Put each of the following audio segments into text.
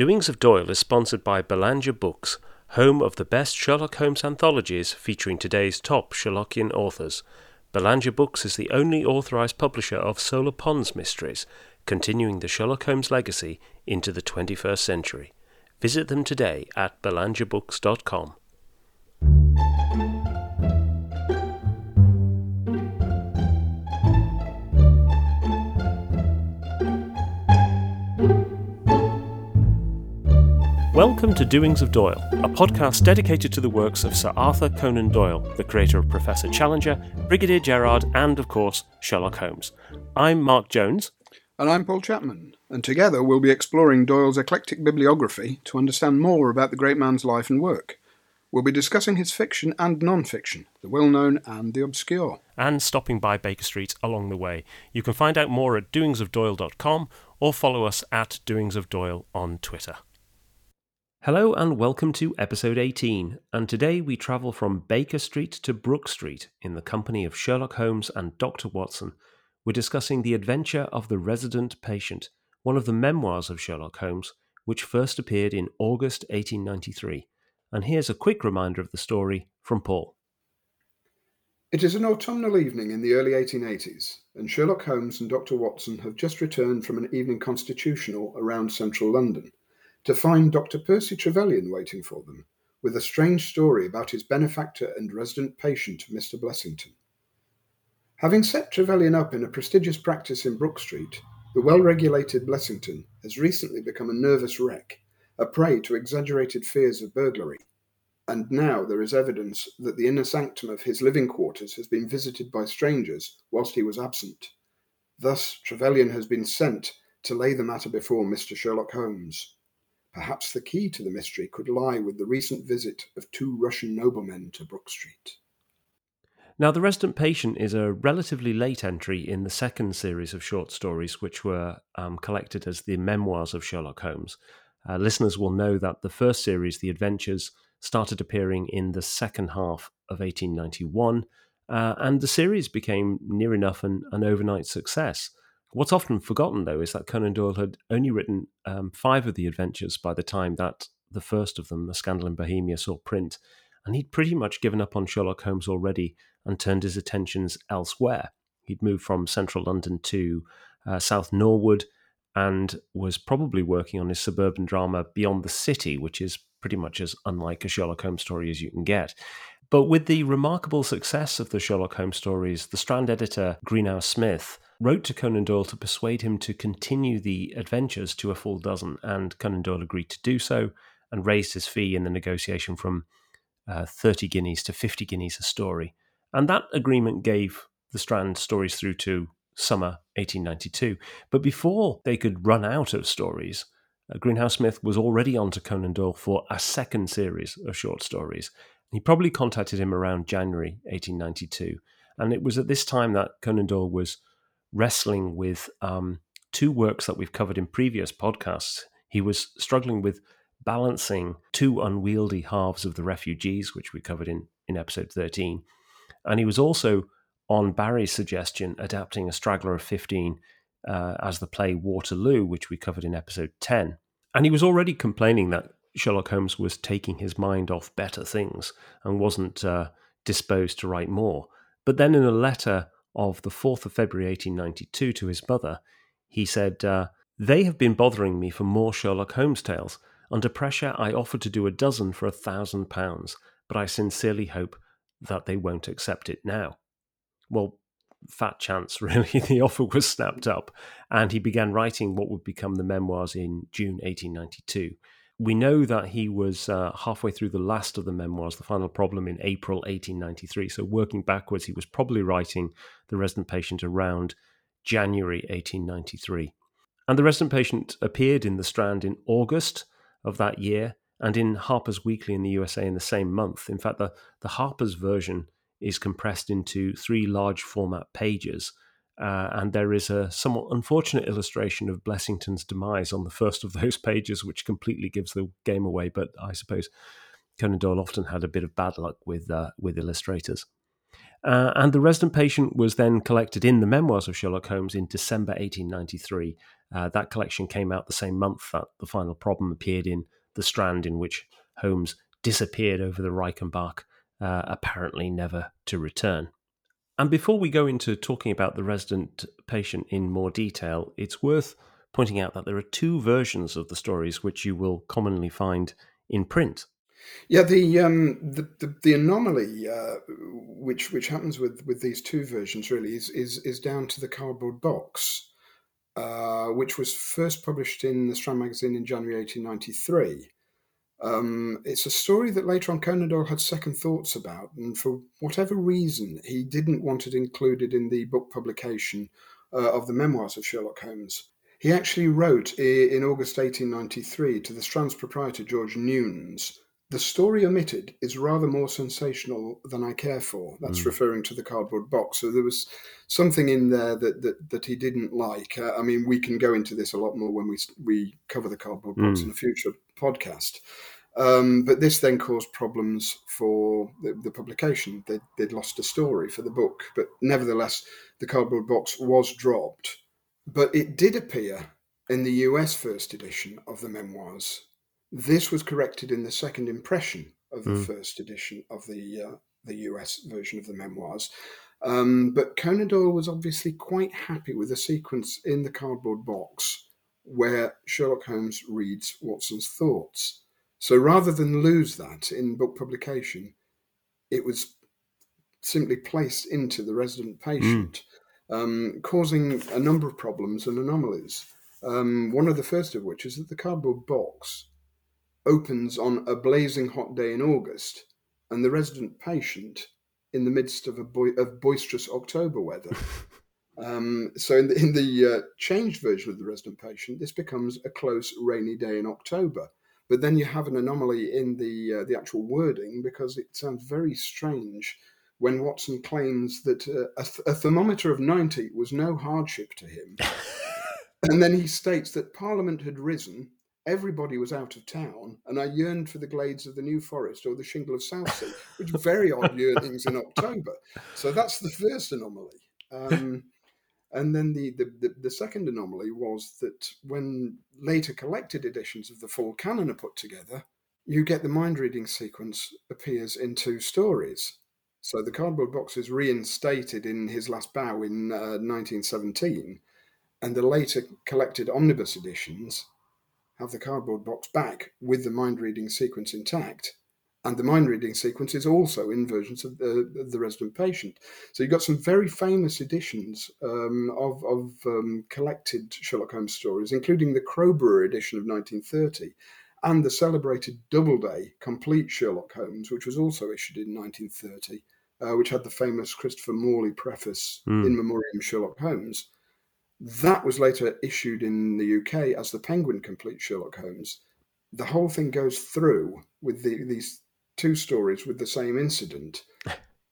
Doings of Doyle is sponsored by Belanger Books, home of the best Sherlock Holmes anthologies featuring today's top Sherlockian authors. Belanger Books is the only authorized publisher of Solar Pons mysteries, continuing the Sherlock Holmes legacy into the 21st century. Visit them today at belangerbooks.com. Welcome to Doings of Doyle, a podcast dedicated to the works of Sir Arthur Conan Doyle, the creator of Professor Challenger, Brigadier Gerard, and, of course, Sherlock Holmes. I'm Mark Jones. And I'm Paul Chapman, and together we'll be exploring Doyle's eclectic bibliography to understand more about the great man's life and work. We'll be discussing his fiction and non fiction, the well known and the obscure. And stopping by Baker Street along the way. You can find out more at doingsofdoyle.com or follow us at doingsofdoyle on Twitter. Hello and welcome to episode 18. And today we travel from Baker Street to Brook Street in the company of Sherlock Holmes and Dr. Watson. We're discussing The Adventure of the Resident Patient, one of the memoirs of Sherlock Holmes, which first appeared in August 1893. And here's a quick reminder of the story from Paul. It is an autumnal evening in the early 1880s, and Sherlock Holmes and Dr. Watson have just returned from an evening constitutional around central London to find Dr. Percy Trevelyan waiting for them, with a strange story about his benefactor and resident patient, Mr. Blessington. Having set Trevelyan up in a prestigious practice in Brook Street, the well regulated Blessington has recently become a nervous wreck, a prey to exaggerated fears of burglary. And now there is evidence that the inner sanctum of his living quarters has been visited by strangers whilst he was absent. Thus, Trevelyan has been sent to lay the matter before Mr. Sherlock Holmes. Perhaps the key to the mystery could lie with the recent visit of two Russian noblemen to Brook Street. Now, The Resident Patient is a relatively late entry in the second series of short stories, which were um, collected as the memoirs of Sherlock Holmes. Uh, listeners will know that the first series, The Adventures, started appearing in the second half of 1891, uh, and the series became near enough an, an overnight success. What's often forgotten, though, is that Conan Doyle had only written um, five of the adventures by the time that the first of them, A Scandal in Bohemia, saw print, and he'd pretty much given up on Sherlock Holmes already and turned his attentions elsewhere. He'd moved from central London to uh, South Norwood and was probably working on his suburban drama Beyond the City, which is pretty much as unlike a Sherlock Holmes story as you can get. But with the remarkable success of the Sherlock Holmes stories, the Strand editor Greenhough Smith wrote to Conan Doyle to persuade him to continue the adventures to a full dozen, and Conan Doyle agreed to do so and raised his fee in the negotiation from uh, 30 guineas to 50 guineas a story. And that agreement gave the Strand stories through to summer 1892. But before they could run out of stories, uh, Greenhough Smith was already on to Conan Doyle for a second series of short stories. He probably contacted him around January 1892. And it was at this time that Conan Doyle was wrestling with um, two works that we've covered in previous podcasts. He was struggling with balancing two unwieldy halves of the refugees, which we covered in, in episode 13. And he was also, on Barrie's suggestion, adapting A Straggler of 15 uh, as the play Waterloo, which we covered in episode 10. And he was already complaining that Sherlock Holmes was taking his mind off better things and wasn't uh, disposed to write more. But then in a letter of the 4th of February 1892 to his mother, he said, uh, They have been bothering me for more Sherlock Holmes tales. Under pressure, I offered to do a dozen for a thousand pounds, but I sincerely hope that they won't accept it now. Well, fat chance, really. the offer was snapped up, and he began writing what would become the memoirs in June 1892 we know that he was uh, halfway through the last of the memoirs, The Final Problem, in April 1893. So, working backwards, he was probably writing The Resident Patient around January 1893. And The Resident Patient appeared in The Strand in August of that year and in Harper's Weekly in the USA in the same month. In fact, the, the Harper's version is compressed into three large format pages uh, and there is a somewhat unfortunate illustration of Blessington's demise on the first of those pages, which completely gives the game away. But I suppose Conan Doyle often had a bit of bad luck with uh, with illustrators. Uh, and the resident patient was then collected in the memoirs of Sherlock Holmes in December 1893, Uh, that collection came out the same month that the final problem appeared in The Strand, in which Holmes disappeared over the Reichenbach, uh, apparently never to return. And before we go into talking about the resident patient in more detail, it's worth pointing out that there are two versions of the stories which you will commonly find in print. Yeah, the um, the, the, the anomaly uh, which which happens with, with these two versions really is is, is down to the cardboard box, uh, which was first published in the Strand magazine in January 1893. Um, it's a story that later on Conan Doyle had second thoughts about, and for whatever reason, he didn't want it included in the book publication uh, of the memoirs of Sherlock Holmes. He actually wrote in August 1893 to the Strand's proprietor, George Newnes, the story omitted is rather more sensational than I care for. That's mm. referring to the cardboard box. So there was something in there that that, that he didn't like. Uh, I mean, we can go into this a lot more when we we cover the cardboard box mm. in a future podcast. Um, but this then caused problems for the, the publication. They'd, they'd lost a story for the book, but nevertheless, the cardboard box was dropped. But it did appear in the US first edition of the memoirs this was corrected in the second impression of the mm. first edition of the uh, the US version of the memoirs. Um, but Conan Doyle was obviously quite happy with the sequence in the cardboard box where Sherlock Holmes reads Watson's thoughts. So rather than lose that in book publication, it was simply placed into the resident patient, mm. um, causing a number of problems and anomalies. Um, one of the first of which is that the cardboard box opens on a blazing hot day in August, and the resident patient in the midst of a boy, of boisterous October weather. um, so in the, in the uh, changed version of the resident patient, this becomes a close rainy day in October. But then you have an anomaly in the uh, the actual wording because it sounds very strange when Watson claims that uh, a, th- a thermometer of 90 was no hardship to him. and then he states that Parliament had risen everybody was out of town, and I yearned for the glades of the New Forest or the shingle of Southsea, which are very odd yearnings in October. So that's the first anomaly. Um, and then the, the, the, the, second anomaly was that when later collected editions of the full canon are put together, you get the mind reading sequence appears in two stories. So the cardboard box is reinstated in his last bow in uh, 1917, and the later collected omnibus editions have the cardboard box back with the mind reading sequence intact. And the mind reading sequence is also in versions of the, the resident patient. So you've got some very famous editions um, of, of um, collected Sherlock Holmes stories, including the Crowborough edition of 1930 and the celebrated Doubleday Complete Sherlock Holmes, which was also issued in 1930, uh, which had the famous Christopher Morley preface mm. in memoriam Sherlock Holmes. That was later issued in the UK as the Penguin Complete Sherlock Holmes. The whole thing goes through with the, these two stories with the same incident.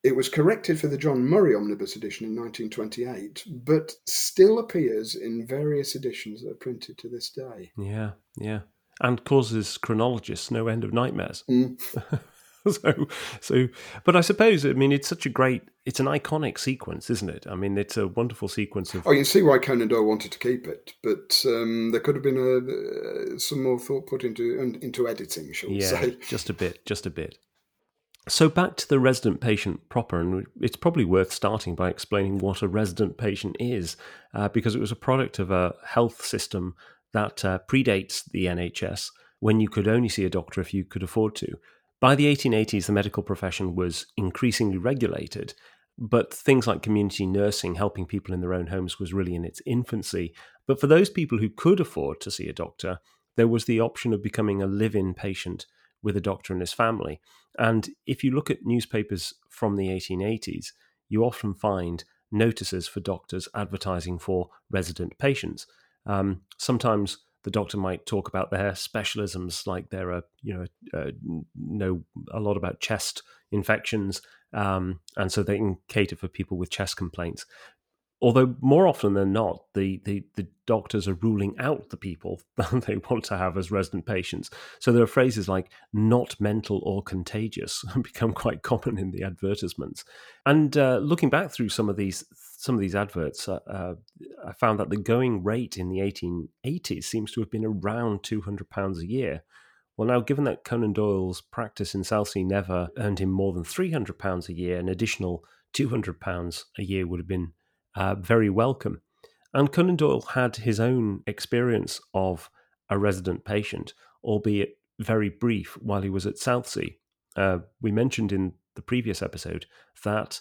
It was corrected for the John Murray Omnibus edition in 1928, but still appears in various editions that are printed to this day. Yeah, yeah. And causes chronologists no end of nightmares. Mm. so, so, but I suppose I mean it's such a great, it's an iconic sequence, isn't it? I mean, it's a wonderful sequence of. Oh, you can see why Conan Doyle wanted to keep it, but um, there could have been a, uh, some more thought put into into editing, shall yeah, say? just a bit, just a bit. So back to the resident patient proper, and it's probably worth starting by explaining what a resident patient is, uh, because it was a product of a health system that uh, predates the NHS, when you could only see a doctor if you could afford to. By the 1880s, the medical profession was increasingly regulated, but things like community nursing, helping people in their own homes, was really in its infancy. But for those people who could afford to see a doctor, there was the option of becoming a live in patient with a doctor and his family. And if you look at newspapers from the 1880s, you often find notices for doctors advertising for resident patients. Um, sometimes the doctor might talk about their specialisms, like there are, you know, uh, know a lot about chest infections, um, and so they can cater for people with chest complaints. Although more often than not, the, the, the doctors are ruling out the people that they want to have as resident patients. So there are phrases like "not mental or contagious" become quite common in the advertisements. And uh, looking back through some of these some of these adverts, uh, uh, I found that the going rate in the 1880s seems to have been around £200 a year. Well, now, given that Conan Doyle's practice in Southsea never earned him more than £300 a year, an additional £200 a year would have been uh, very welcome. And Conan Doyle had his own experience of a resident patient, albeit very brief, while he was at Southsea. Uh, we mentioned in the previous episode that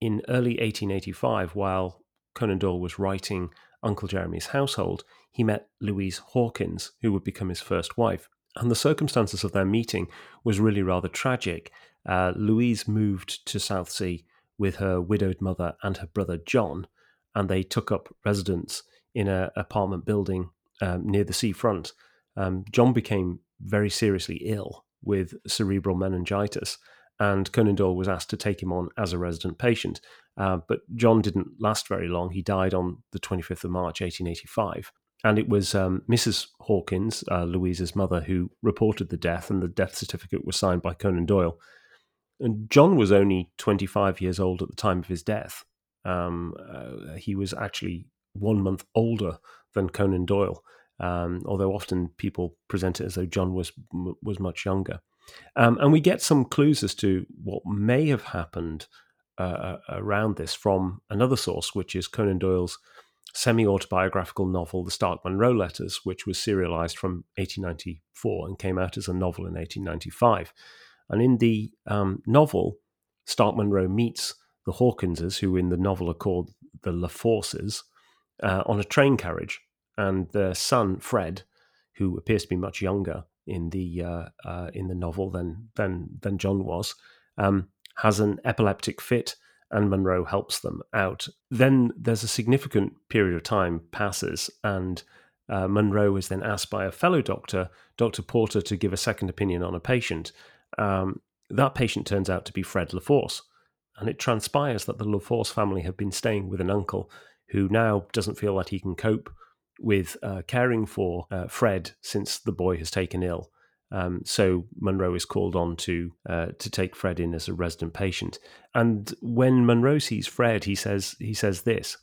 in early 1885, while Conan Doyle was writing Uncle Jeremy's Household, he met Louise Hawkins, who would become his first wife. And the circumstances of their meeting was really rather tragic. Uh, Louise moved to Southsea with her widowed mother and her brother John, and they took up residence in an apartment building um, near the seafront. Um, John became very seriously ill with cerebral meningitis, and Conan Doyle was asked to take him on as a resident patient. Uh, but John didn't last very long. He died on the 25th of March, 1885. And it was um, Mrs. Hawkins, uh, mother, who reported the death, and the death certificate was signed by Conan Doyle. And John was only 25 years old at the time of his death. Um, uh, he was actually one month older than Conan Doyle, um, although often people present it as though John was was much younger. Um, and we get some clues as to what may have happened uh, uh around this from another source, which is Conan Doyle's semi autobiographical novel, The Stark Munro Letters, which was serialized from 1894 and came out as a novel in 1895. And in the um, novel, Stark Munro meets the Hawkinses, who in the novel are called the LaForces, uh, on a train carriage. And their son, Fred, who appears to be much younger in the uh, uh, in the novel than than than John was, um, has an epileptic fit, and Munro helps them out. Then there's a significant period of time passes, and uh, Munro is then asked by a fellow doctor, Doctor Porter, to give a second opinion on a patient. Um, that patient turns out to be Fred LaForce, and it transpires that the LaForce family have been staying with an uncle who now doesn't feel that he can cope with uh, caring for uh, Fred since the boy has taken ill. Um, so Munro is called on to uh, to take Fred in as a resident patient. And when Munro sees Fred, he says he says this: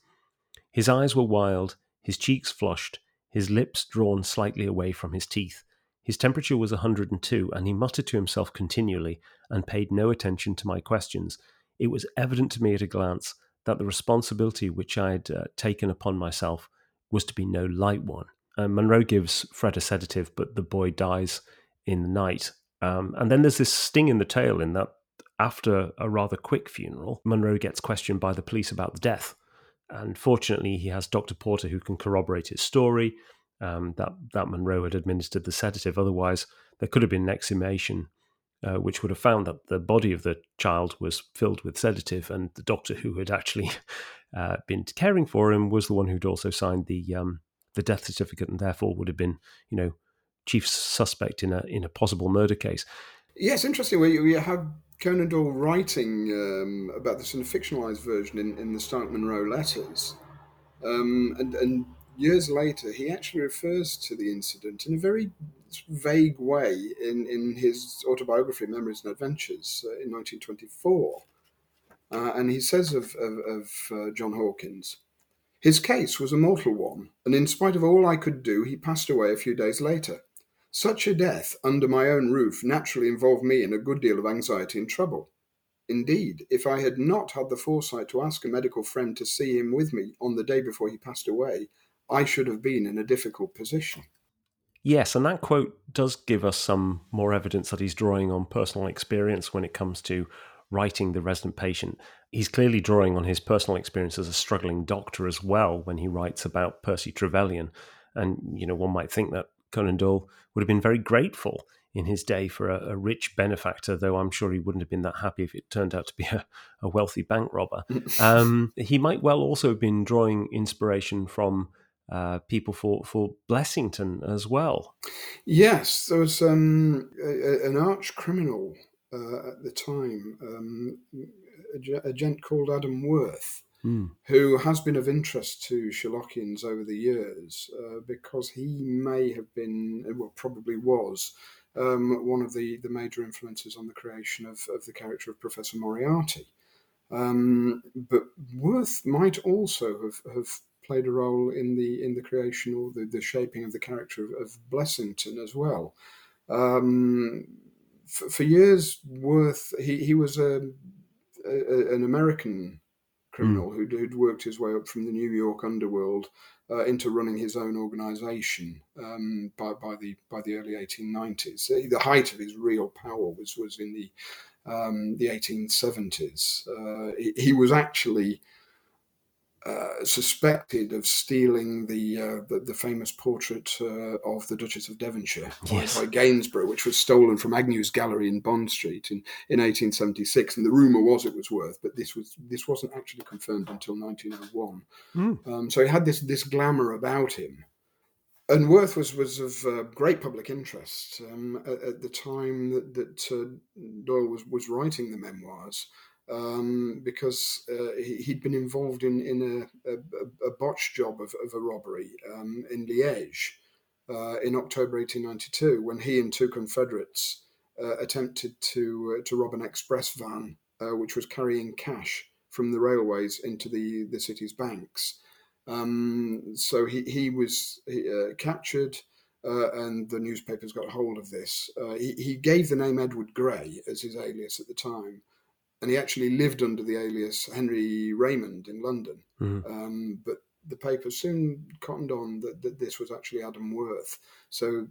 his eyes were wild, his cheeks flushed, his lips drawn slightly away from his teeth. His temperature was 102, and he muttered to himself continually and paid no attention to my questions. It was evident to me at a glance that the responsibility which I had uh, taken upon myself was to be no light one. Uh, Munro gives Fred a sedative, but the boy dies in the night. Um, and then there's this sting in the tail in that after a rather quick funeral, Munro gets questioned by the police about the death. And fortunately, he has Dr. Porter who can corroborate his story um, that, that Munro had administered the sedative. Otherwise, there could have been an exhumation uh, which would have found that the body of the child was filled with sedative, and the doctor who had actually uh, been caring for him was the one who'd also signed the um, the death certificate, and therefore would have been, you know, chief suspect in a in a possible murder case. Yes, interesting. We, have Conan Doyle writing um, about this in a fictionalized version in, in the Stark Munro letters, um, and and years later he actually refers to the incident in a very vague way in, in his autobiography, Memories and Adventures, uh, in 1924. Uh, and he says of, of, of uh, John Hawkins, his case was a mortal one, and in spite of all I could do, he passed away a few days later. Such a death under my own roof naturally involved me in a good deal of anxiety and trouble. Indeed, if I had not had the foresight to ask a medical friend to see him with me on the day before he passed away, I should have been in a difficult position. Yes, and that quote does give us some more evidence that he's drawing on personal experience when it comes to writing the resident patient. He's clearly drawing on his personal experience as a struggling doctor as well when he writes about Percy Trevelyan. And, you know, one might think that Conan Doyle would have been very grateful in his day for a, a rich benefactor, though I'm sure he wouldn't have been that happy if it turned out to be a, a wealthy bank robber. um, he might well also have been drawing inspiration from uh, people for, for Blessington as well. Yes, there was um, a, an arch criminal uh, at the time, um, a, a, gent called Adam Worth, mm. who has been of interest to Sherlockians over the years uh, because he may have been, well, probably was. Um, one of the, the major influences on the creation of, of the character of Professor Moriarty. Um, but Worth might also have, have played a role in the in the creation or the, the shaping of the character of, of Blessington as well. Um, for, for, years, Worth he, he was a, a an American criminal mm. who'd, who'd, worked his way up from the New York underworld uh, into running his own organisation um, by, by the by the early 1890s. The height of his real power was was in the um, the 1870s. Uh, he, he, was actually uh, suspected of stealing the, uh, the, the famous portrait uh, of the Duchess of Devonshire yes. by, by, Gainsborough, which was stolen from Agnew's Gallery in Bond Street in, in 1876. And the rumor was it was Worth, but this was this wasn't actually confirmed until 1901. Mm. Um, so he had this this glamour about him. And Worth was was of uh, great public interest um, at, at, the time that, that uh, Doyle was was writing the memoirs um, because uh, he, had been involved in, in a, a, a botched job of, of a robbery um, in Liège uh, in October 1892 when he and two Confederates uh, attempted to, uh, to rob an express van uh, which was carrying cash from the railways into the, the city's banks. Um, so he, he was uh, captured. Uh, and the newspapers got hold of this. Uh, he, he, gave the name Edward Grey as his alias at the time, and he actually lived under the alias Henry Raymond in London. Mm. Um, but the paper soon cottoned on that, that, this was actually Adam Worth. So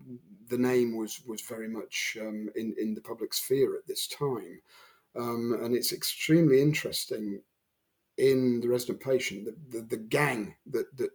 the name was was very much um, in in the public sphere at this time, um, and it's extremely interesting in the resident patient the, the, the gang that that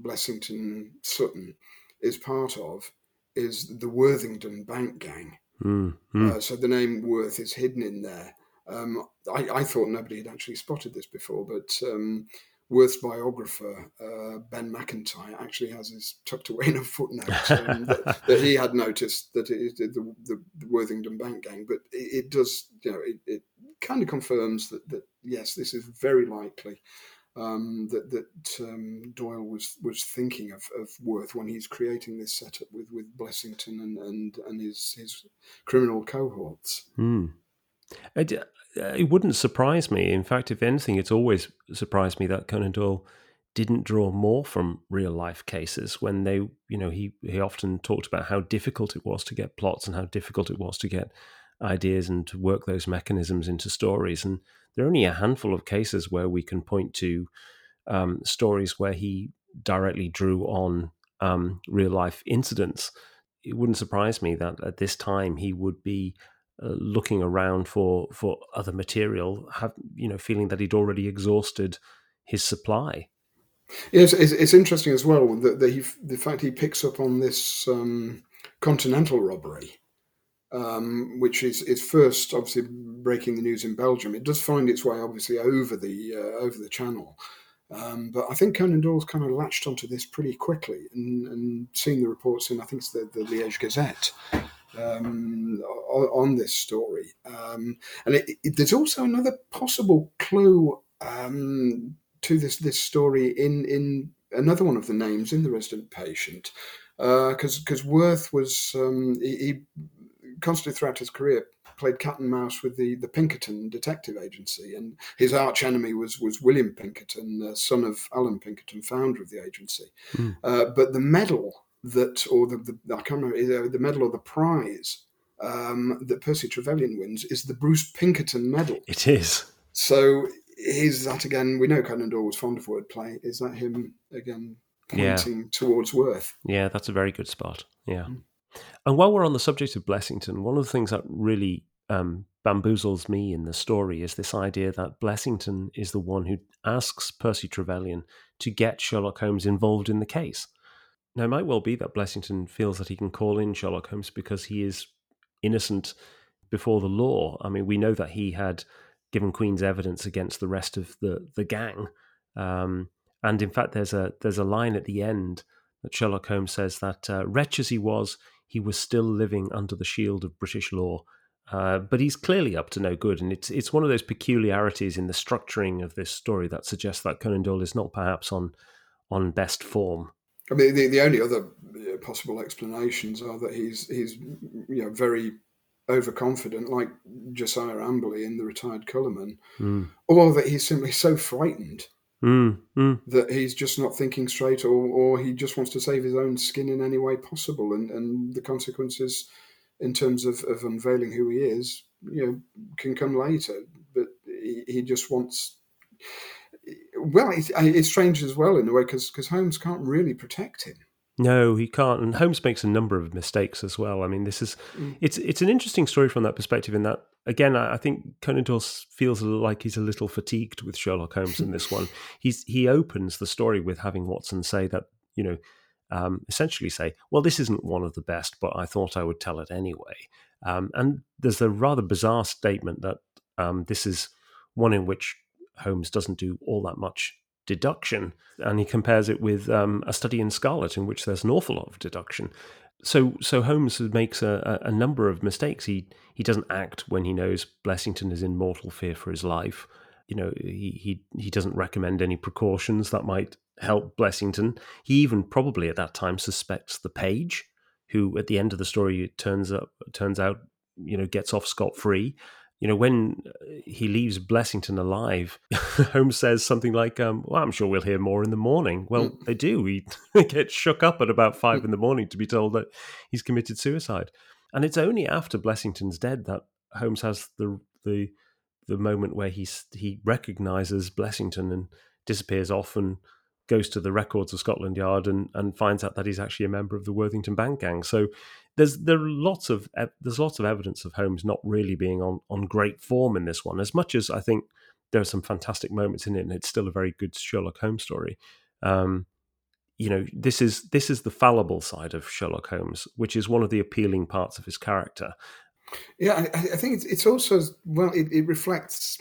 Blessington Sutton is part of is the Worthington Bank Gang. Mm, mm. Uh, so the name Worth is hidden in there. Um, I, I, thought nobody had actually spotted this before, but um, Worth's biographer, uh, Ben Macintyre, actually has this tucked away in a footnote um, that, that, he had noticed that it is the, the, Worthington Bank Gang. But it, it does, you know, it, it, kind of confirms that, that, yes, this is very likely um, that that um, Doyle was was thinking of, of Worth when he's creating this setup with with Blessington and and, and his his criminal cohorts. Mm. It, it wouldn't surprise me. In fact, if anything, it's always surprised me that Conan Doyle didn't draw more from real life cases when they, you know, he, he often talked about how difficult it was to get plots and how difficult it was to get ideas and to work those mechanisms into stories. And there are only a handful of cases where we can point to um, stories where he directly drew on um, real life incidents. It wouldn't surprise me that at this time he would be uh, looking around for for other material, have you know, feeling that he'd already exhausted his supply. Yes, it's, it's interesting as well that the, the fact he picks up on this um, continental robbery, um, which is is first obviously breaking the news in Belgium. It does find its way obviously over the uh, over the channel. Um, but I think Conan Doyle's kind of latched onto this pretty quickly and, and seen the reports in, I think it's the, the Liège Gazette, um, on, this story. Um, and it, it, there's also another possible clue um, to this this story in in another one of the names in the resident patient, because uh, because Worth was um, he, he, constantly throughout his career played cat and mouse with the the Pinkerton detective agency, and his arch enemy was was William Pinkerton, uh, son of Allan Pinkerton, founder of the agency. Mm. Uh, but the medal that, or the, the I can't remember, the medal or the prize um, that Percy Trevelyan wins is the Bruce Pinkerton Medal. It is. So is that again? We know Conan Doyle was fond of wordplay. Is that him again pointing yeah. towards Worth? Yeah, that's a very good spot. Yeah. Mm. And while we're on the subject of Blessington, one of the things that really um, bamboozles me in the story is this idea that Blessington is the one who asks Percy Trevelyan to get Sherlock Holmes involved in the case. Now, it might well be that Blessington feels that he can call in Sherlock Holmes because he is innocent before the law. I mean, we know that he had given Queen's evidence against the rest of the the gang, um, and in fact, there's a there's a line at the end that Sherlock Holmes says that uh, wretch as he was, he was still living under the shield of British law. Uh, but he's clearly up to no good, and it's it's one of those peculiarities in the structuring of this story that suggests that Conan Doyle is not perhaps on on best form. I mean, the, the only other possible explanations are that he's he's you know very overconfident, like Josiah Amberley in The Retired Colourman, mm. or that he's simply so frightened mm, mm. that he's just not thinking straight, or, or he just wants to save his own skin in any way possible, and, and the consequences in terms of, of unveiling who he is, you know, can come later. But he, he just wants. Well, it's, it's strange as well in a way because Holmes can't really protect him. No, he can't. And Holmes makes a number of mistakes as well. I mean, this is mm. it's it's an interesting story from that perspective. In that, again, I, I think Conan Doyle feels like he's a little fatigued with Sherlock Holmes in this one. He's he opens the story with having Watson say that you know, um, essentially say, "Well, this isn't one of the best, but I thought I would tell it anyway." Um, and there's a rather bizarre statement that um, this is one in which Holmes doesn't do all that much deduction. And he compares it with um, a study in Scarlet, in which there's an awful lot of deduction. So, so Holmes makes a, a, number of mistakes. He he doesn't act when he knows Blessington is in mortal fear for his life. You know, he he he doesn't recommend any precautions that might help Blessington. He even probably at that time suspects the page, who at the end of the story turns up turns out you know gets off scot free you know, when uh, he leaves Blessington alive, Holmes says something like, um, "Well, I'm sure we'll hear more in the morning." Well, mm. they do. He gets shook up at about five mm. in the morning to be told that he's committed suicide, and it's only after Blessington's dead that Holmes has the the the moment where he he recognizes Blessington and disappears off and goes to the records of Scotland Yard and, and finds out that he's actually a member of the Worthington Bank gang. So there's there are lots of there's lots of evidence of Holmes not really being on on great form in this one. As much as I think there are some fantastic moments in it, and it's still a very good Sherlock Holmes story. Um, you know, this is this is the fallible side of Sherlock Holmes, which is one of the appealing parts of his character. Yeah, I, I think it's, it's also well, it, it reflects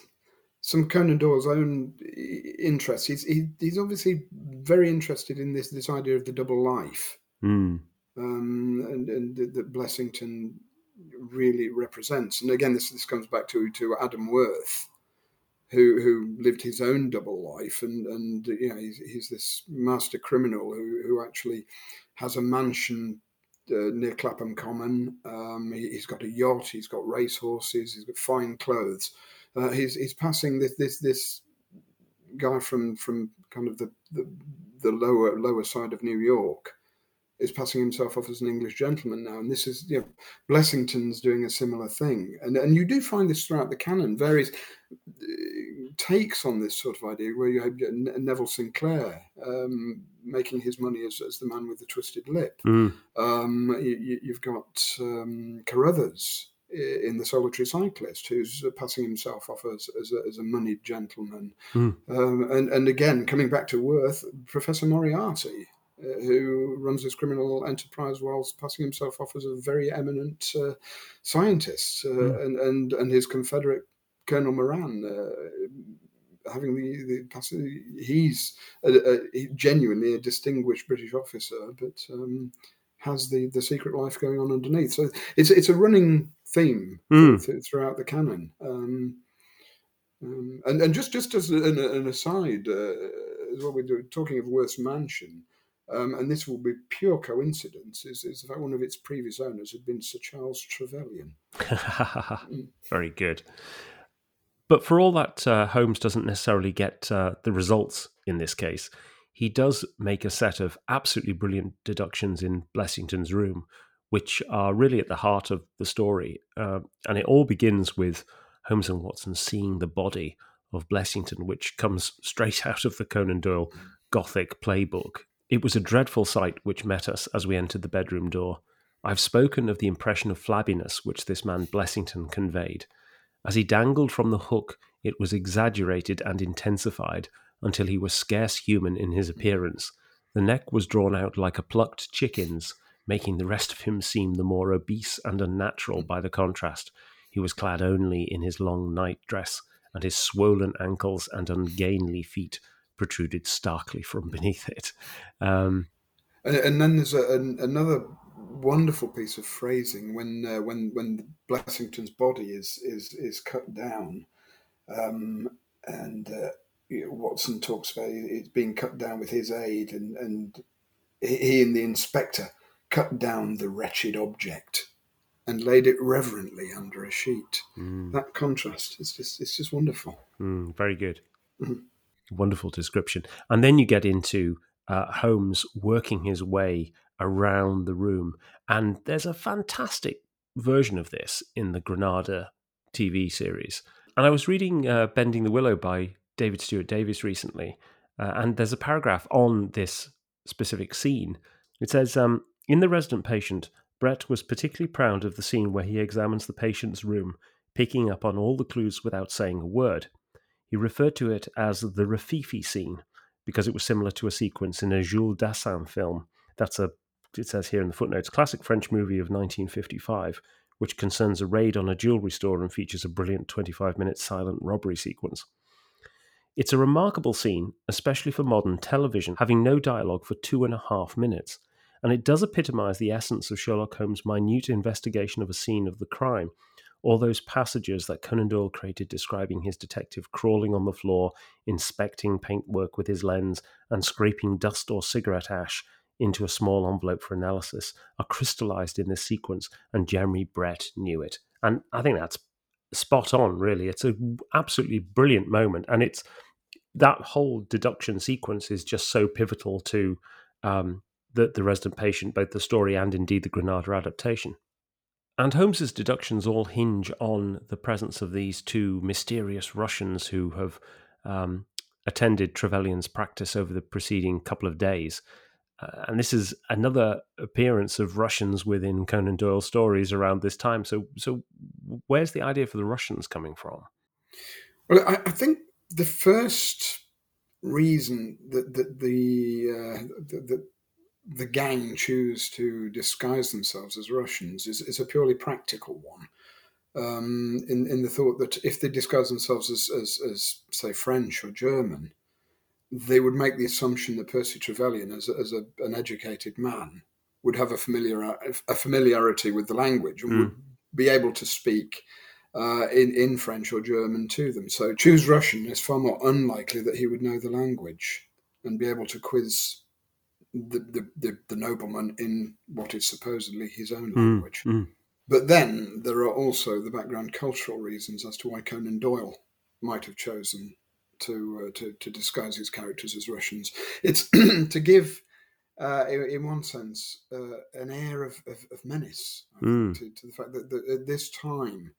some Conan Doyle's own interests. He's he, he's obviously very interested in this this idea of the double life, mm. um, and and that Blessington really represents. And again, this this comes back to to Adam Worth, who who lived his own double life, and and you know he's, he's this master criminal who who actually has a mansion uh, near Clapham Common. Um, he, has got a yacht. He's got racehorses. He's got fine clothes uh, he's he's passing this this this guy from from kind of the, the, the lower lower side of New York is passing himself off as an English gentleman now, and this is you know Blessington's doing a similar thing, and and you do find this throughout the canon, various uh, takes on this sort of idea, where you have Neville St. Clair um, making his money as, as the man with the twisted lip. Mm. Um, you, have got um, Carruthers in the solitary cyclist who's passing himself off as, as, a, as a moneyed gentleman. Mm. Um, and, and again, coming back to Worth, Professor Moriarty, uh, who runs this criminal enterprise whilst passing himself off as a very eminent uh, scientist, uh, mm. and, and, and his confederate Colonel Moran. Uh, having the, the he's a, a, genuinely a distinguished British officer, but um, has the the secret life going on underneath. So it's it's a running theme mm. th- throughout the canon. Um, um, and and just just as an, an aside, uh, as what we're doing, talking of Worth's Mansion, um, and this will be pure coincidence, is, is that one of its previous owners had been Sir Charles Trevelyan. mm. Very good. But for all that, uh, Holmes doesn't necessarily get uh, the results in this case. He does make a set of absolutely brilliant deductions in Blessington's room, which are really at the heart of the story. Uh, and it all begins with Holmes and Watson seeing the body of Blessington, which comes straight out of the Conan Doyle Gothic playbook. It was a dreadful sight which met us as we entered the bedroom door. I've spoken of the impression of flabbiness which this man Blessington conveyed. As he dangled from the hook, it was exaggerated and intensified until he was scarce human in his appearance. The neck was drawn out like a plucked chicken's, making the rest of him seem the more obese and unnatural by the contrast. He was clad only in his long night dress, and his swollen ankles and ungainly feet protruded starkly from beneath it. Um, and, and, then there's a, an, another wonderful piece of phrasing when uh, when when Blessington's body is is is cut down, um, and uh, you know, Watson talks about it being cut down with his aid, and and he and the inspector cut down the wretched object. and laid it reverently under a sheet. Mm. That contrast is just it's just wonderful. Mm, very good. Mm-hmm. Wonderful description. And then you get into uh, Holmes working his way around the room, and there's a fantastic version of this in the Granada TV series. And I was reading uh, Bending the Willow by David Stuart Davies recently, uh, and there's a paragraph on this specific scene. It says, um, In The Resident Patient, Brett was particularly proud of the scene where he examines the patient's room, picking up on all the clues without saying a word. He referred to it as the Rififi scene because it was similar to a sequence in a Jules Dassin film. That's a, it says here in the footnotes, classic French movie of 1955, which concerns a raid on a jewelry store and features a brilliant 25 minute silent robbery sequence. It's a remarkable scene, especially for modern television, having no dialogue for two and a half minutes, and it does epitomize the essence of Sherlock Holmes' minute investigation of a scene of the crime. All those passages that Conan Doyle created describing his detective crawling on the floor, inspecting paintwork with his lens, and scraping dust or cigarette ash into a small envelope for analysis are crystallized in this sequence, and Jeremy Brett knew it. And I think that's spot on, really. It's an absolutely brilliant moment, and it's that whole deduction sequence is just so pivotal to um, the, the resident patient, both the story and indeed the Granada adaptation. And Holmes's deductions all hinge on the presence of these two mysterious Russians who have um, attended Trevelyan's practice over the preceding couple of days. Uh, and this is another appearance of Russians within Conan Doyle stories around this time. So, so where's the idea for the Russians coming from? Well, I, I think the first reason that, that the, uh, the, the the gang choose to disguise themselves as Russians is, is a purely practical one. Um, in in the thought that if they disguise themselves as, as, as say French or German, they would make the assumption that Percy Trevelyan, as, as a, an educated man, would have a familiar a familiarity with the language and mm. would be able to speak uh, in in French or German to them. So choose Russian is far more unlikely that he would know the language and be able to quiz the, the, the, the nobleman in what is supposedly his own hmm, language. Mm, mm. But then there are also the background cultural reasons as to why Conan Doyle might have chosen to uh, to, to disguise his characters as Russians. It's to give, uh, in, in, one sense, uh, an air of, of, of menace mm. to, to, the fact that, that at this time,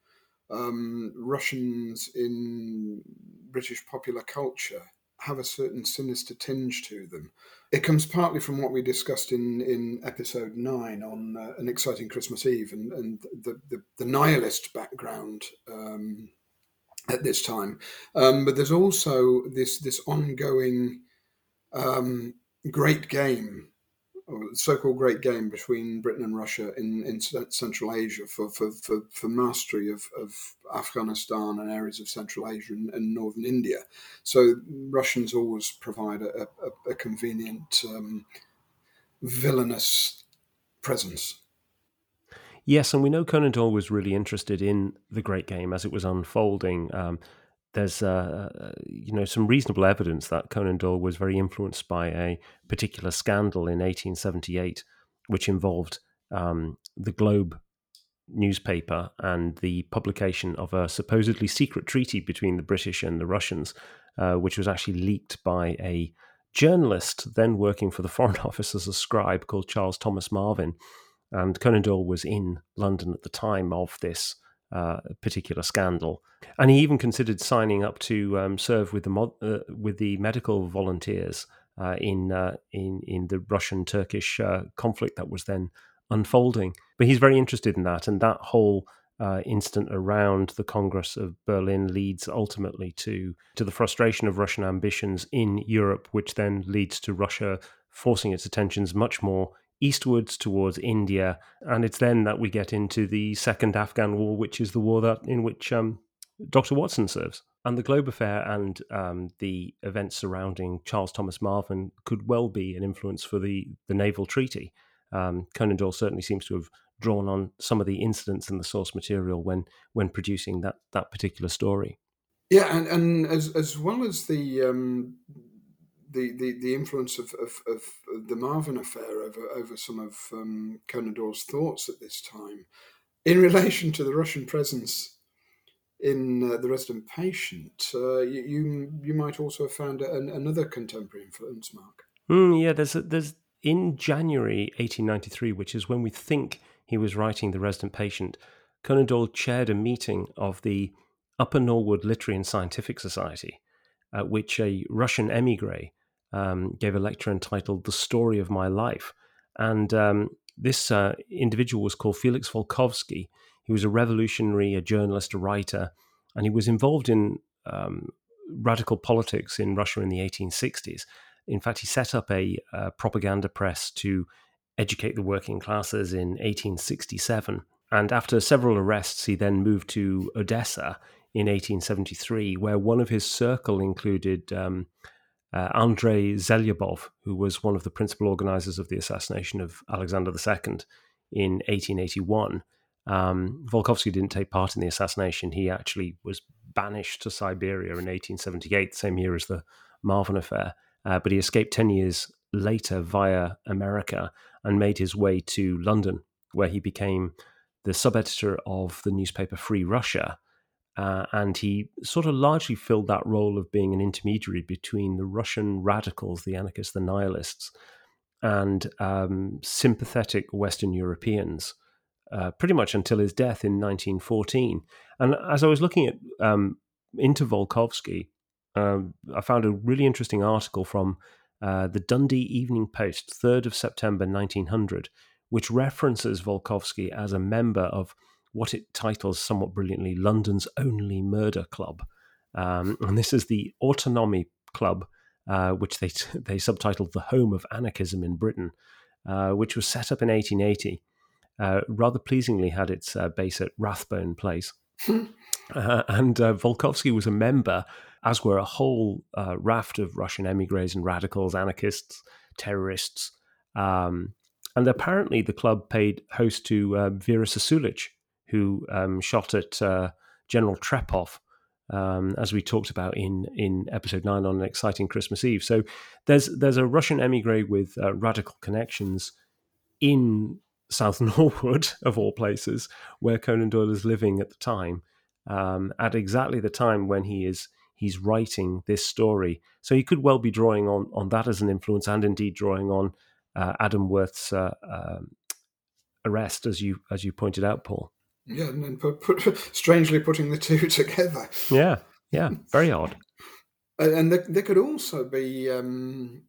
um, Russians in British popular culture have a certain sinister tinge to them. It comes partly from what we discussed in, in episode nine on uh, An Exciting Christmas Eve and, and the, the, the nihilist background um, at this time. Um, but there's also this, this ongoing um, great game so-called great game between Britain and Russia in, in Central Asia for, for, for, for mastery of, of Afghanistan and areas of Central Asia and, and Northern India. So Russians always provide a, a, a convenient um, villainous presence. Yes, and we know Conan Doyle was really interested in the Great Game as it was unfolding. Um, there's uh, uh, you know some reasonable evidence that Conan Doyle was very influenced by a particular scandal in 1878, which involved um, the Globe newspaper and the publication of a supposedly secret treaty between the British and the Russians, uh, which was actually leaked by a journalist then working for the Foreign Office as a scribe called Charles Thomas Marvin. And Conan Doyle was in London at the time of this uh, particular scandal, and he even considered signing up to um, serve with the uh, with the medical volunteers uh, in uh, in in the Russian Turkish uh, conflict that was then unfolding. But he's very interested in that, and that whole uh, incident around the Congress of Berlin leads ultimately to to the frustration of Russian ambitions in Europe, which then leads to Russia forcing its attentions much more eastwards towards India, and it's then that we get into the Second Afghan War, which is the war that in which um, Dr. Watson serves. And the Globe affair and um, the events surrounding Charles Thomas Marvin could well be an influence for the the naval treaty. Um, Conan Doyle certainly seems to have drawn on some of the incidents in the source material when when producing that that particular story. Yeah, and, and as as well as the um, the, the, the influence of, of, of, the Marvin affair over, over some of um, Conan Doyle's thoughts at this time. In relation to the Russian presence in uh, the resident patient, uh, you, you, you might also have found an, another contemporary influence, Mark. Mm, yeah, there's a, there's in January 1893, which is when we think he was writing The Resident Patient, Conan Doyle chaired a meeting of the Upper Norwood Literary and Scientific Society, at which a Russian emigre um, gave a lecture entitled The Story of My Life. And um, this uh, individual was called Felix Volkovsky. He was a revolutionary, a journalist, a writer, and he was involved in um, radical politics in Russia in the 1860s. In fact, he set up a, a propaganda press to educate the working classes in 1867. And after several arrests, he then moved to Odessa in 1873, where one of his circle included um, uh, Andrei Zelyabov, who was one of the principal organizers of the assassination of Alexander II in 1881. Um, Volkovsky didn't take part in the assassination. He actually was banished to Siberia in 1878, the same year as the Marvin affair. Uh, but he escaped 10 years later via America and made his way to London, where he became the sub editor of the newspaper Free Russia. Uh, and he sort of largely filled that role of being an intermediary between the Russian radicals, the anarchists, the nihilists, and um, sympathetic Western Europeans, uh, pretty much until his death in 1914. And as I was looking at um, into Volkovsky, um, I found a really interesting article from uh, the Dundee Evening Post, 3rd of September 1900, which references Volkovsky as a member of what it titles somewhat brilliantly London's only murder club. Um, and this is the Autonomy Club, uh, which they, they subtitled The Home of Anarchism in Britain, uh, which was set up in 1880. Uh, rather pleasingly had its uh, base at Rathbone Place. Uh, and uh, Volkovsky was a member, as were a whole raft of Russian emigres and radicals, anarchists, terrorists. Um, and apparently, the club paid host to uh, Vera Zasulich, who um, shot at uh, General Trepov, um, as we talked about in in episode nine on an exciting Christmas Eve. So there's there's a Russian emigre with uh, radical connections in South Norwood, of all places, where Conan Doyle is living at the time, um, at exactly the time when he is he's writing this story. So he could well be drawing on on that as an influence, and indeed drawing on uh, Adam Worth's uh, um, arrest, as you as you pointed out, Paul. Yeah, and then put, put, strangely putting the two together. Yeah, yeah, very odd. And there, there could also be um,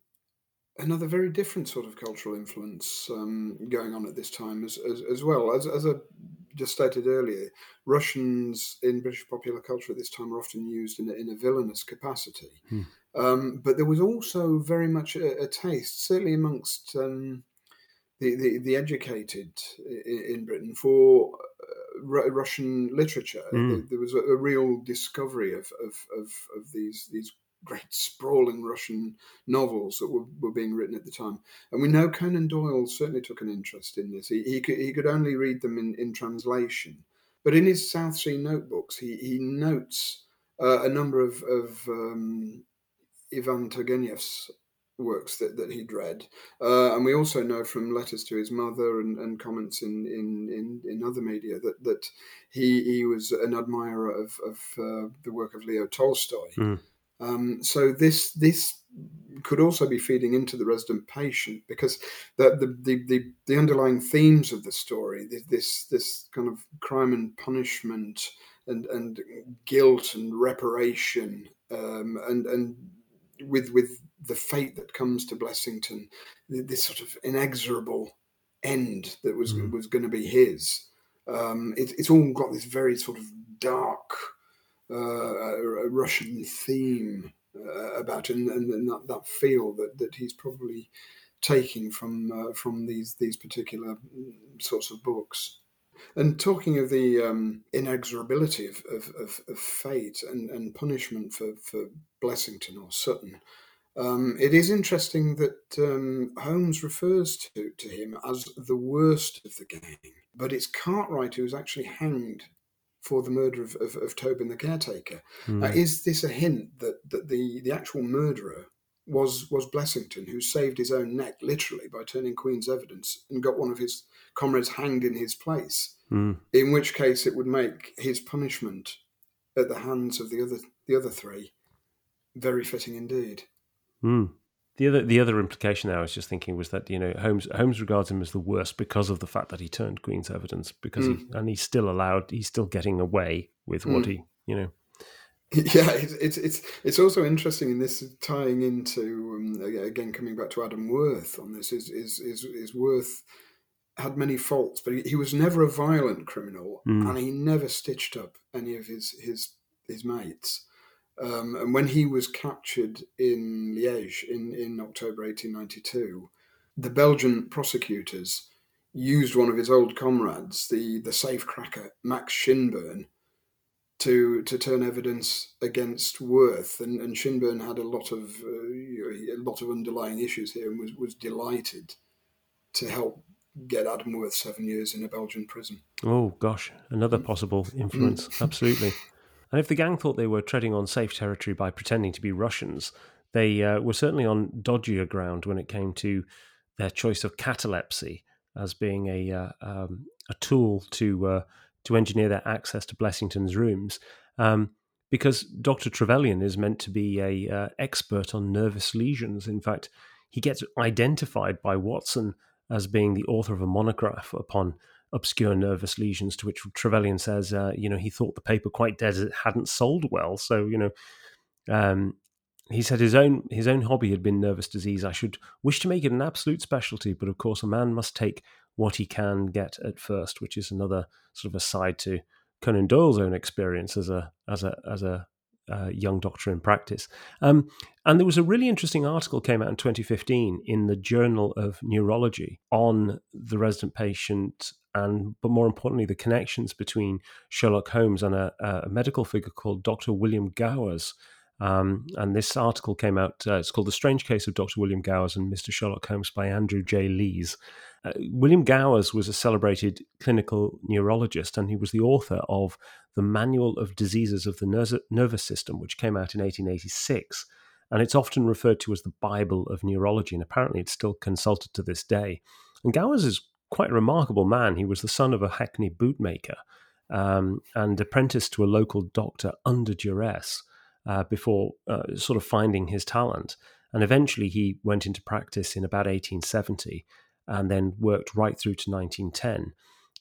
another very different sort of cultural influence um, going on at this time as, as, as well. As, as I just stated earlier, Russians in British popular culture at this time are often used in a, in a villainous capacity. Hmm. Um, but there was also very much a, a taste, certainly amongst um, the, the, the, educated in, in Britain, for uh, Russian literature. Mm. There, there, was a, a, real discovery of, of, of, of, these these great sprawling Russian novels that were, were being written at the time. And we know Conan Doyle certainly took an interest in this. He, he, could, he could only read them in, in translation. But in his South Sea notebooks, he, he notes uh, a number of, of um, Ivan Turgenev's works that, that he'd read. Uh, and we also know from letters to his mother and, and comments in, in, in, in, other media that, that he, he was an admirer of, of uh, the work of Leo Tolstoy. Mm. Um, so this this could also be feeding into the resident patient because the the, the, the, the underlying themes of the story, this this kind of crime and punishment and, and guilt and reparation um, and and with with the fate that comes to Blessington, this sort of inexorable end that was mm. was going to be his. Um, it, it's all got this very sort of dark uh, Russian theme uh, about it, and, and that, that, feel that, that he's probably taking from uh, from these these particular sorts of books. And talking of the um, inexorability of, of, of, of, fate and, and punishment for, for Blessington or Sutton, um, it is interesting that um, Holmes refers to, to him as the worst of the gang, but it's Cartwright who was actually hanged for the murder of, of, of Tobin the caretaker. Mm. Uh, is this a hint that, that the, the actual murderer was was Blessington, who saved his own neck literally by turning Queen's evidence and got one of his comrades hanged in his place? Mm. In which case, it would make his punishment at the hands of the other the other three very fitting indeed. Mm. The other the other implication I was just thinking was that you know Holmes Holmes regards him as the worst because of the fact that he turned Queen's evidence because mm. he, and he's still allowed he's still getting away with what mm. he you know yeah it's, it's it's it's also interesting in this tying into um, again coming back to Adam Worth on this is is is, is Worth had many faults but he, he was never a violent criminal mm. and he never stitched up any of his his his mates um, and when he was captured in Liège in, in October 1892, the Belgian prosecutors used one of his old comrades, the, the safe cracker Max Shinburn, to to turn evidence against Worth, and, and Shinburn had a lot of uh, a lot of underlying issues here, and was was delighted to help get Adam Worth seven years in a Belgian prison. Oh gosh, another possible influence, mm. absolutely. And if the gang thought they were treading on safe territory by pretending to be Russians, they uh, were certainly on dodgier ground when it came to their choice of catalepsy as being a uh, um, a tool to uh, to engineer their access to Blessington's rooms. Um, because Dr. Trevelyan is meant to be a uh, expert on nervous lesions. In fact, he gets identified by Watson as being the author of a monograph upon obscure nervous lesions, to which Trevelyan says, uh, you know, he thought the paper quite dead it hadn't sold well. So, you know, um, he said his own his own hobby had been nervous disease. I should wish to make it an absolute specialty, but of course, a man must take what he can get at first, which is another sort of aside to Conan Doyle's own experience as a as a as a uh, young doctor in practice. Um, and there was a really interesting article came out in 2015 in the Journal of Neurology on the resident patient and, but more importantly, the connections between Sherlock Holmes and a, a medical figure called Dr. William Gowers. Um, and this article came out, uh, it's called The Strange Case of Dr. William Gowers and Mr. Sherlock Holmes by Andrew J. Lees. Uh, William Gowers was a celebrated clinical neurologist, and he was the author of The Manual of Diseases of the Nervous System, which came out in 1886. And it's often referred to as the Bible of Neurology, and apparently it's still consulted to this day. And Gowers is quite a remarkable man. He was the son of a Hackney bootmaker um, and apprenticed to a local doctor under duress uh, before uh, sort of finding his talent. And eventually he went into practice in about 1870 and then worked right through to 1910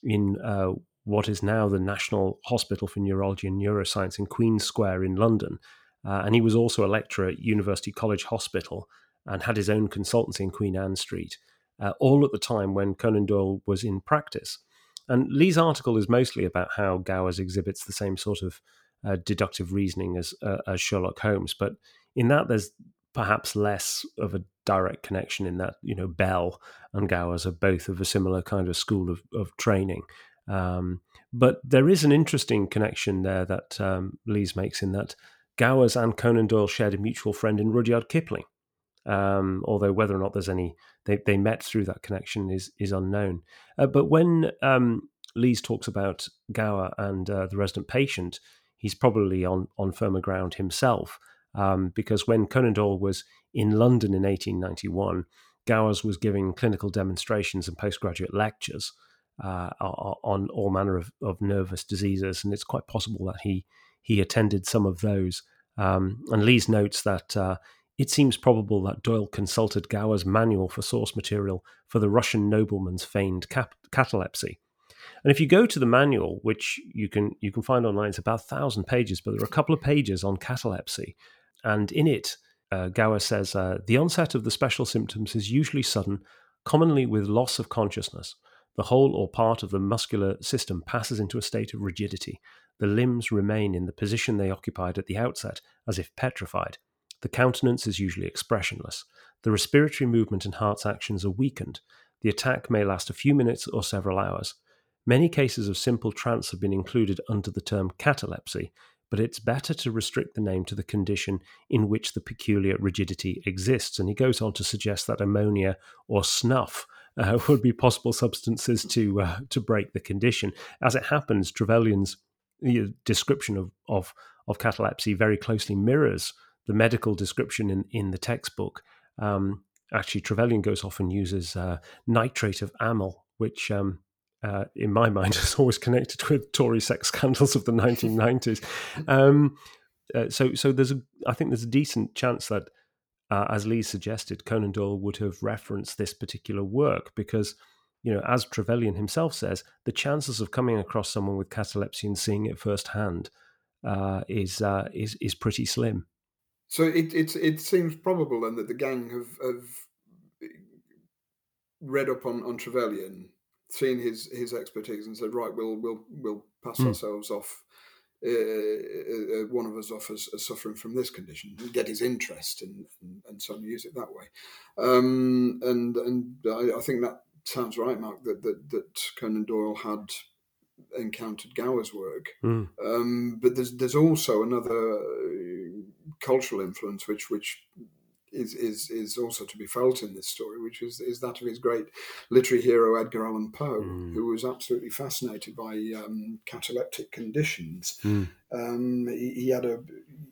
in uh, what is now the National Hospital for Neurology and Neuroscience in Queen's Square in London. Uh, and he was also a lecturer at University College Hospital and had his own consultancy in Queen Anne Street, uh, all at the time when Conan Doyle was in practice. And Lees' article is mostly about how Gowers exhibits the same sort of uh, deductive reasoning as, uh, as Sherlock Holmes, but in that there's perhaps less of a direct connection in that you know Bell and Gowers are both of a similar kind of school of, of training. Um, but there is an interesting connection there that um, Lees makes in that Gowers and Conan Doyle shared a mutual friend in Rudyard Kipling. Um, although whether or not there's any they, they met through that connection is is unknown. Uh, but when um, Lees talks about Gower and uh, the resident patient, he's probably on on firmer ground himself um, because when Conan Doyle was in London in 1891, Gowers was giving clinical demonstrations and postgraduate lectures uh, on all manner of, of, nervous diseases, and it's quite possible that he he attended some of those. Um, and Lees notes that uh, it seems probable that Doyle consulted Gower's manual for source material for the Russian nobleman's feigned cap- catalepsy. And if you go to the manual, which you can you can find online, it's about thousand pages, but there are a couple of pages on catalepsy, and in it, uh, Gower says uh, the onset of the special symptoms is usually sudden, commonly with loss of consciousness. The whole or part of the muscular system passes into a state of rigidity. The limbs remain in the position they occupied at the outset, as if petrified. The countenance is usually expressionless. The respiratory movement and heart's actions are weakened. The attack may last a few minutes or several hours. Many cases of simple trance have been included under the term catalepsy, but it's better to restrict the name to the condition in which the peculiar rigidity exists. And he goes on to suggest that ammonia or snuff uh, would be possible substances to uh, to break the condition. As it happens, Trevelyan's description of, of, of catalepsy very closely mirrors the medical description in, in the textbook. Um, actually, Trevelyan goes off and uses uh, nitrate of amyl, which um, uh, in my mind, is always connected with Tory sex scandals of the 1990s. Um, uh, so, so there's a, I think there's a decent chance that, uh, as Lee suggested, Conan Doyle would have referenced this particular work because, you know, as Trevelyan himself says, the chances of coming across someone with catalepsy and seeing it firsthand uh, is uh, is is pretty slim. So it it it seems probable then that the gang have have read up on on Trevelyan, seen his his expertise, and said, right, we'll we'll we'll pass mm. ourselves off. Uh, uh, one of us off as, as, suffering from this condition, and get his interest, and, and, and so on, use it that way. Um, and and I, I, think that sounds right, Mark. That that, that Conan Doyle had encountered Gower's work, mm. um, but there's there's also another uh, cultural influence which which is, is is also to be felt in this story, which is is that of his great literary hero Edgar Allan Poe, mm. who was absolutely fascinated by um, cataleptic conditions. Mm. Um, he, he, had a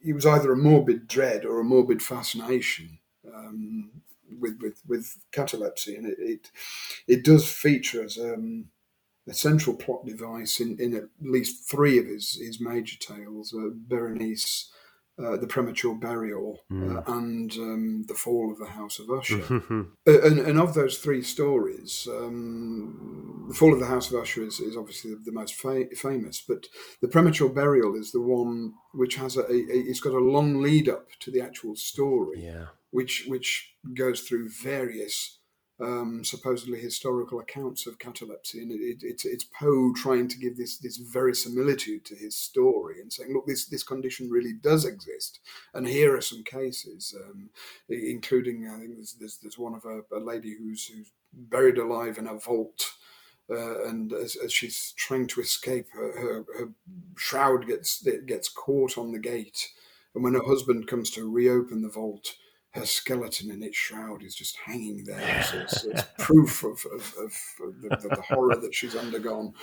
he was either a morbid dread or a morbid fascination um, with with with catalepsy, and it it, it does feature as um, a central plot device in, in at least three of his his major tales: uh, Berenice. Uh, the premature burial mm. uh, and um, the fall of the House of Usher. uh, and, and, of those three stories, um, the fall of the House of Usher is, is obviously the, the most fa- famous, but the premature burial is the one which has a, a, a, it's got a long lead up to the actual story, yeah. which which goes through various um, supposedly historical accounts of catalepsy, and it, it, it's it's Poe trying to give this this verisimilitude to his story and saying, look, this this condition really does exist, and here are some cases, um, including I think there's, there's, there's one of a, a, lady who's who's buried alive in a vault. Uh, and as, as, she's trying to escape, her, her, her shroud gets gets caught on the gate, and when her husband comes to reopen the vault, her skeleton in its shroud is just hanging there. So it's, it's proof of, of, of the, the, horror that she's undergone.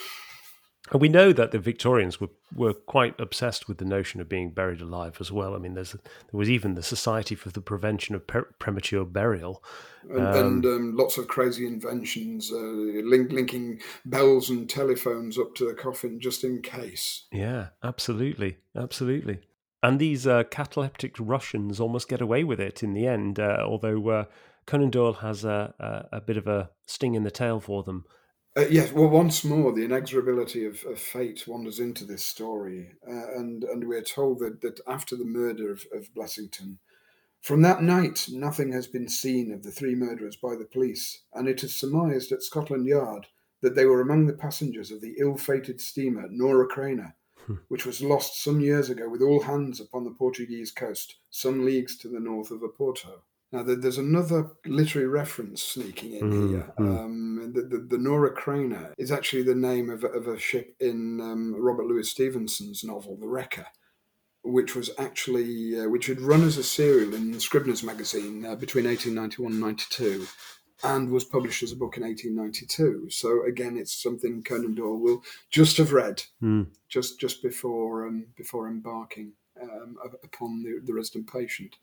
And we know that the Victorians were, were quite obsessed with the notion of being buried alive as well. I mean, there's there was even the Society for the Prevention of Premature Burial, and, um, and um, lots of crazy inventions, uh, link, linking bells and telephones up to the coffin just in case. Yeah, absolutely, absolutely and these uh, cataleptic Russians almost get away with it in the end. Uh, although uh, Conan Doyle has a, a, a, bit of a sting in the tail for them. Uh, yes, well, once more, the inexorability of, of fate wanders into this story, uh, and and we're told that that after the murder of, of Blessington, from that night, nothing has been seen of the three murderers by the police, and it is surmised at Scotland Yard that they were among the passengers of the ill-fated steamer Norah Creina which was lost some years ago with all hands upon the Portuguese coast, some leagues to the north of Oporto. Now, there's another literary reference sneaking in mm, here. Mm. Um, the, the, the, Norah Creina is actually the name of, of a ship in um, Robert Louis Stevenson's novel, The Wrecker, which was actually uh, which had run as a serial in Scribner's magazine uh, between 1891 and 92 and was published as a book in 1892. So again, it's something Conan Doyle will just have read mm. just just before um, before embarking um, upon the, the resident patient.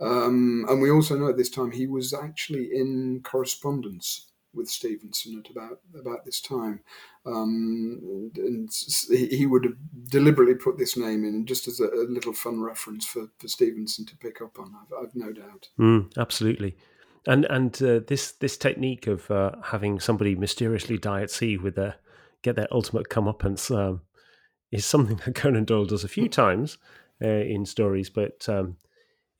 Um, and we also know at this time he was actually in correspondence with Stevenson at about about this time, um, and he would have deliberately put this name in just as a, a little fun reference for, for Stevenson to pick up on. I've, I've no doubt. Mm, absolutely. And and uh, this this technique of uh, having somebody mysteriously die at sea with their get their ultimate comeuppance um, is something that Conan Doyle does a few times uh, in stories. But um,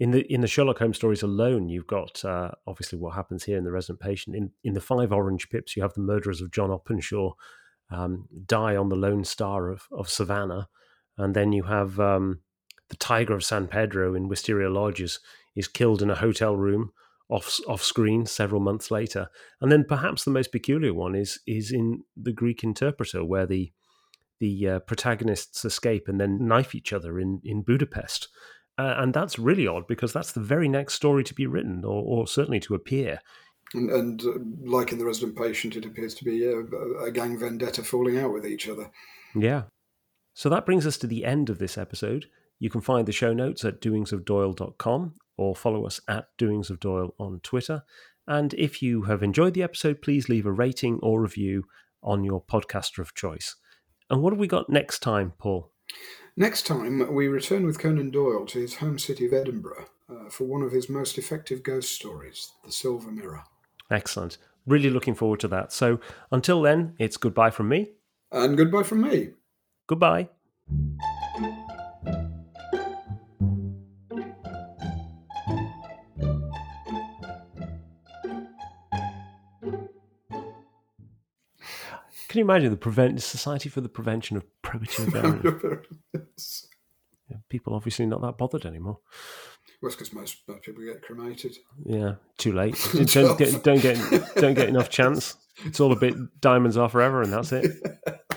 in the in the Sherlock Holmes stories alone, you've got uh, obviously what happens here in the Resident Patient. In in the Five Orange Pips, you have the murderers of John Openshaw um, die on the Lone Star of of Savannah, and then you have um, the Tiger of San Pedro in Wisteria Lodges is killed in a hotel room off off screen several months later. And then perhaps the most peculiar one is is in the Greek Interpreter, where the the uh, protagonists escape and then knife each other in in Budapest. Uh, and that's really odd because that's the very next story to be written, or, or certainly to appear. And, and uh, like in the Resident Patient, it appears to be a, a gang vendetta falling out with each other. Yeah. So that brings us to the end of this episode. You can find the show notes at doingsofdoyle.com or follow us at Doings of Doyle on Twitter. And if you have enjoyed the episode, please leave a rating or review on your podcaster of choice. And what have we got next time, Paul? Next time, we return with Conan Doyle to his home city of Edinburgh uh, for one of his most effective ghost stories, The Silver Mirror. Excellent. Really looking forward to that. So until then, it's goodbye from me. And goodbye from me. Goodbye. Can you imagine the prevent Society for the Prevention of Premature Burial? yeah, people obviously not that bothered anymore. Well, because most, most people get cremated. Yeah, too late. don't, get, don't get don't get enough chance. It's all a bit diamonds are forever, and that's it.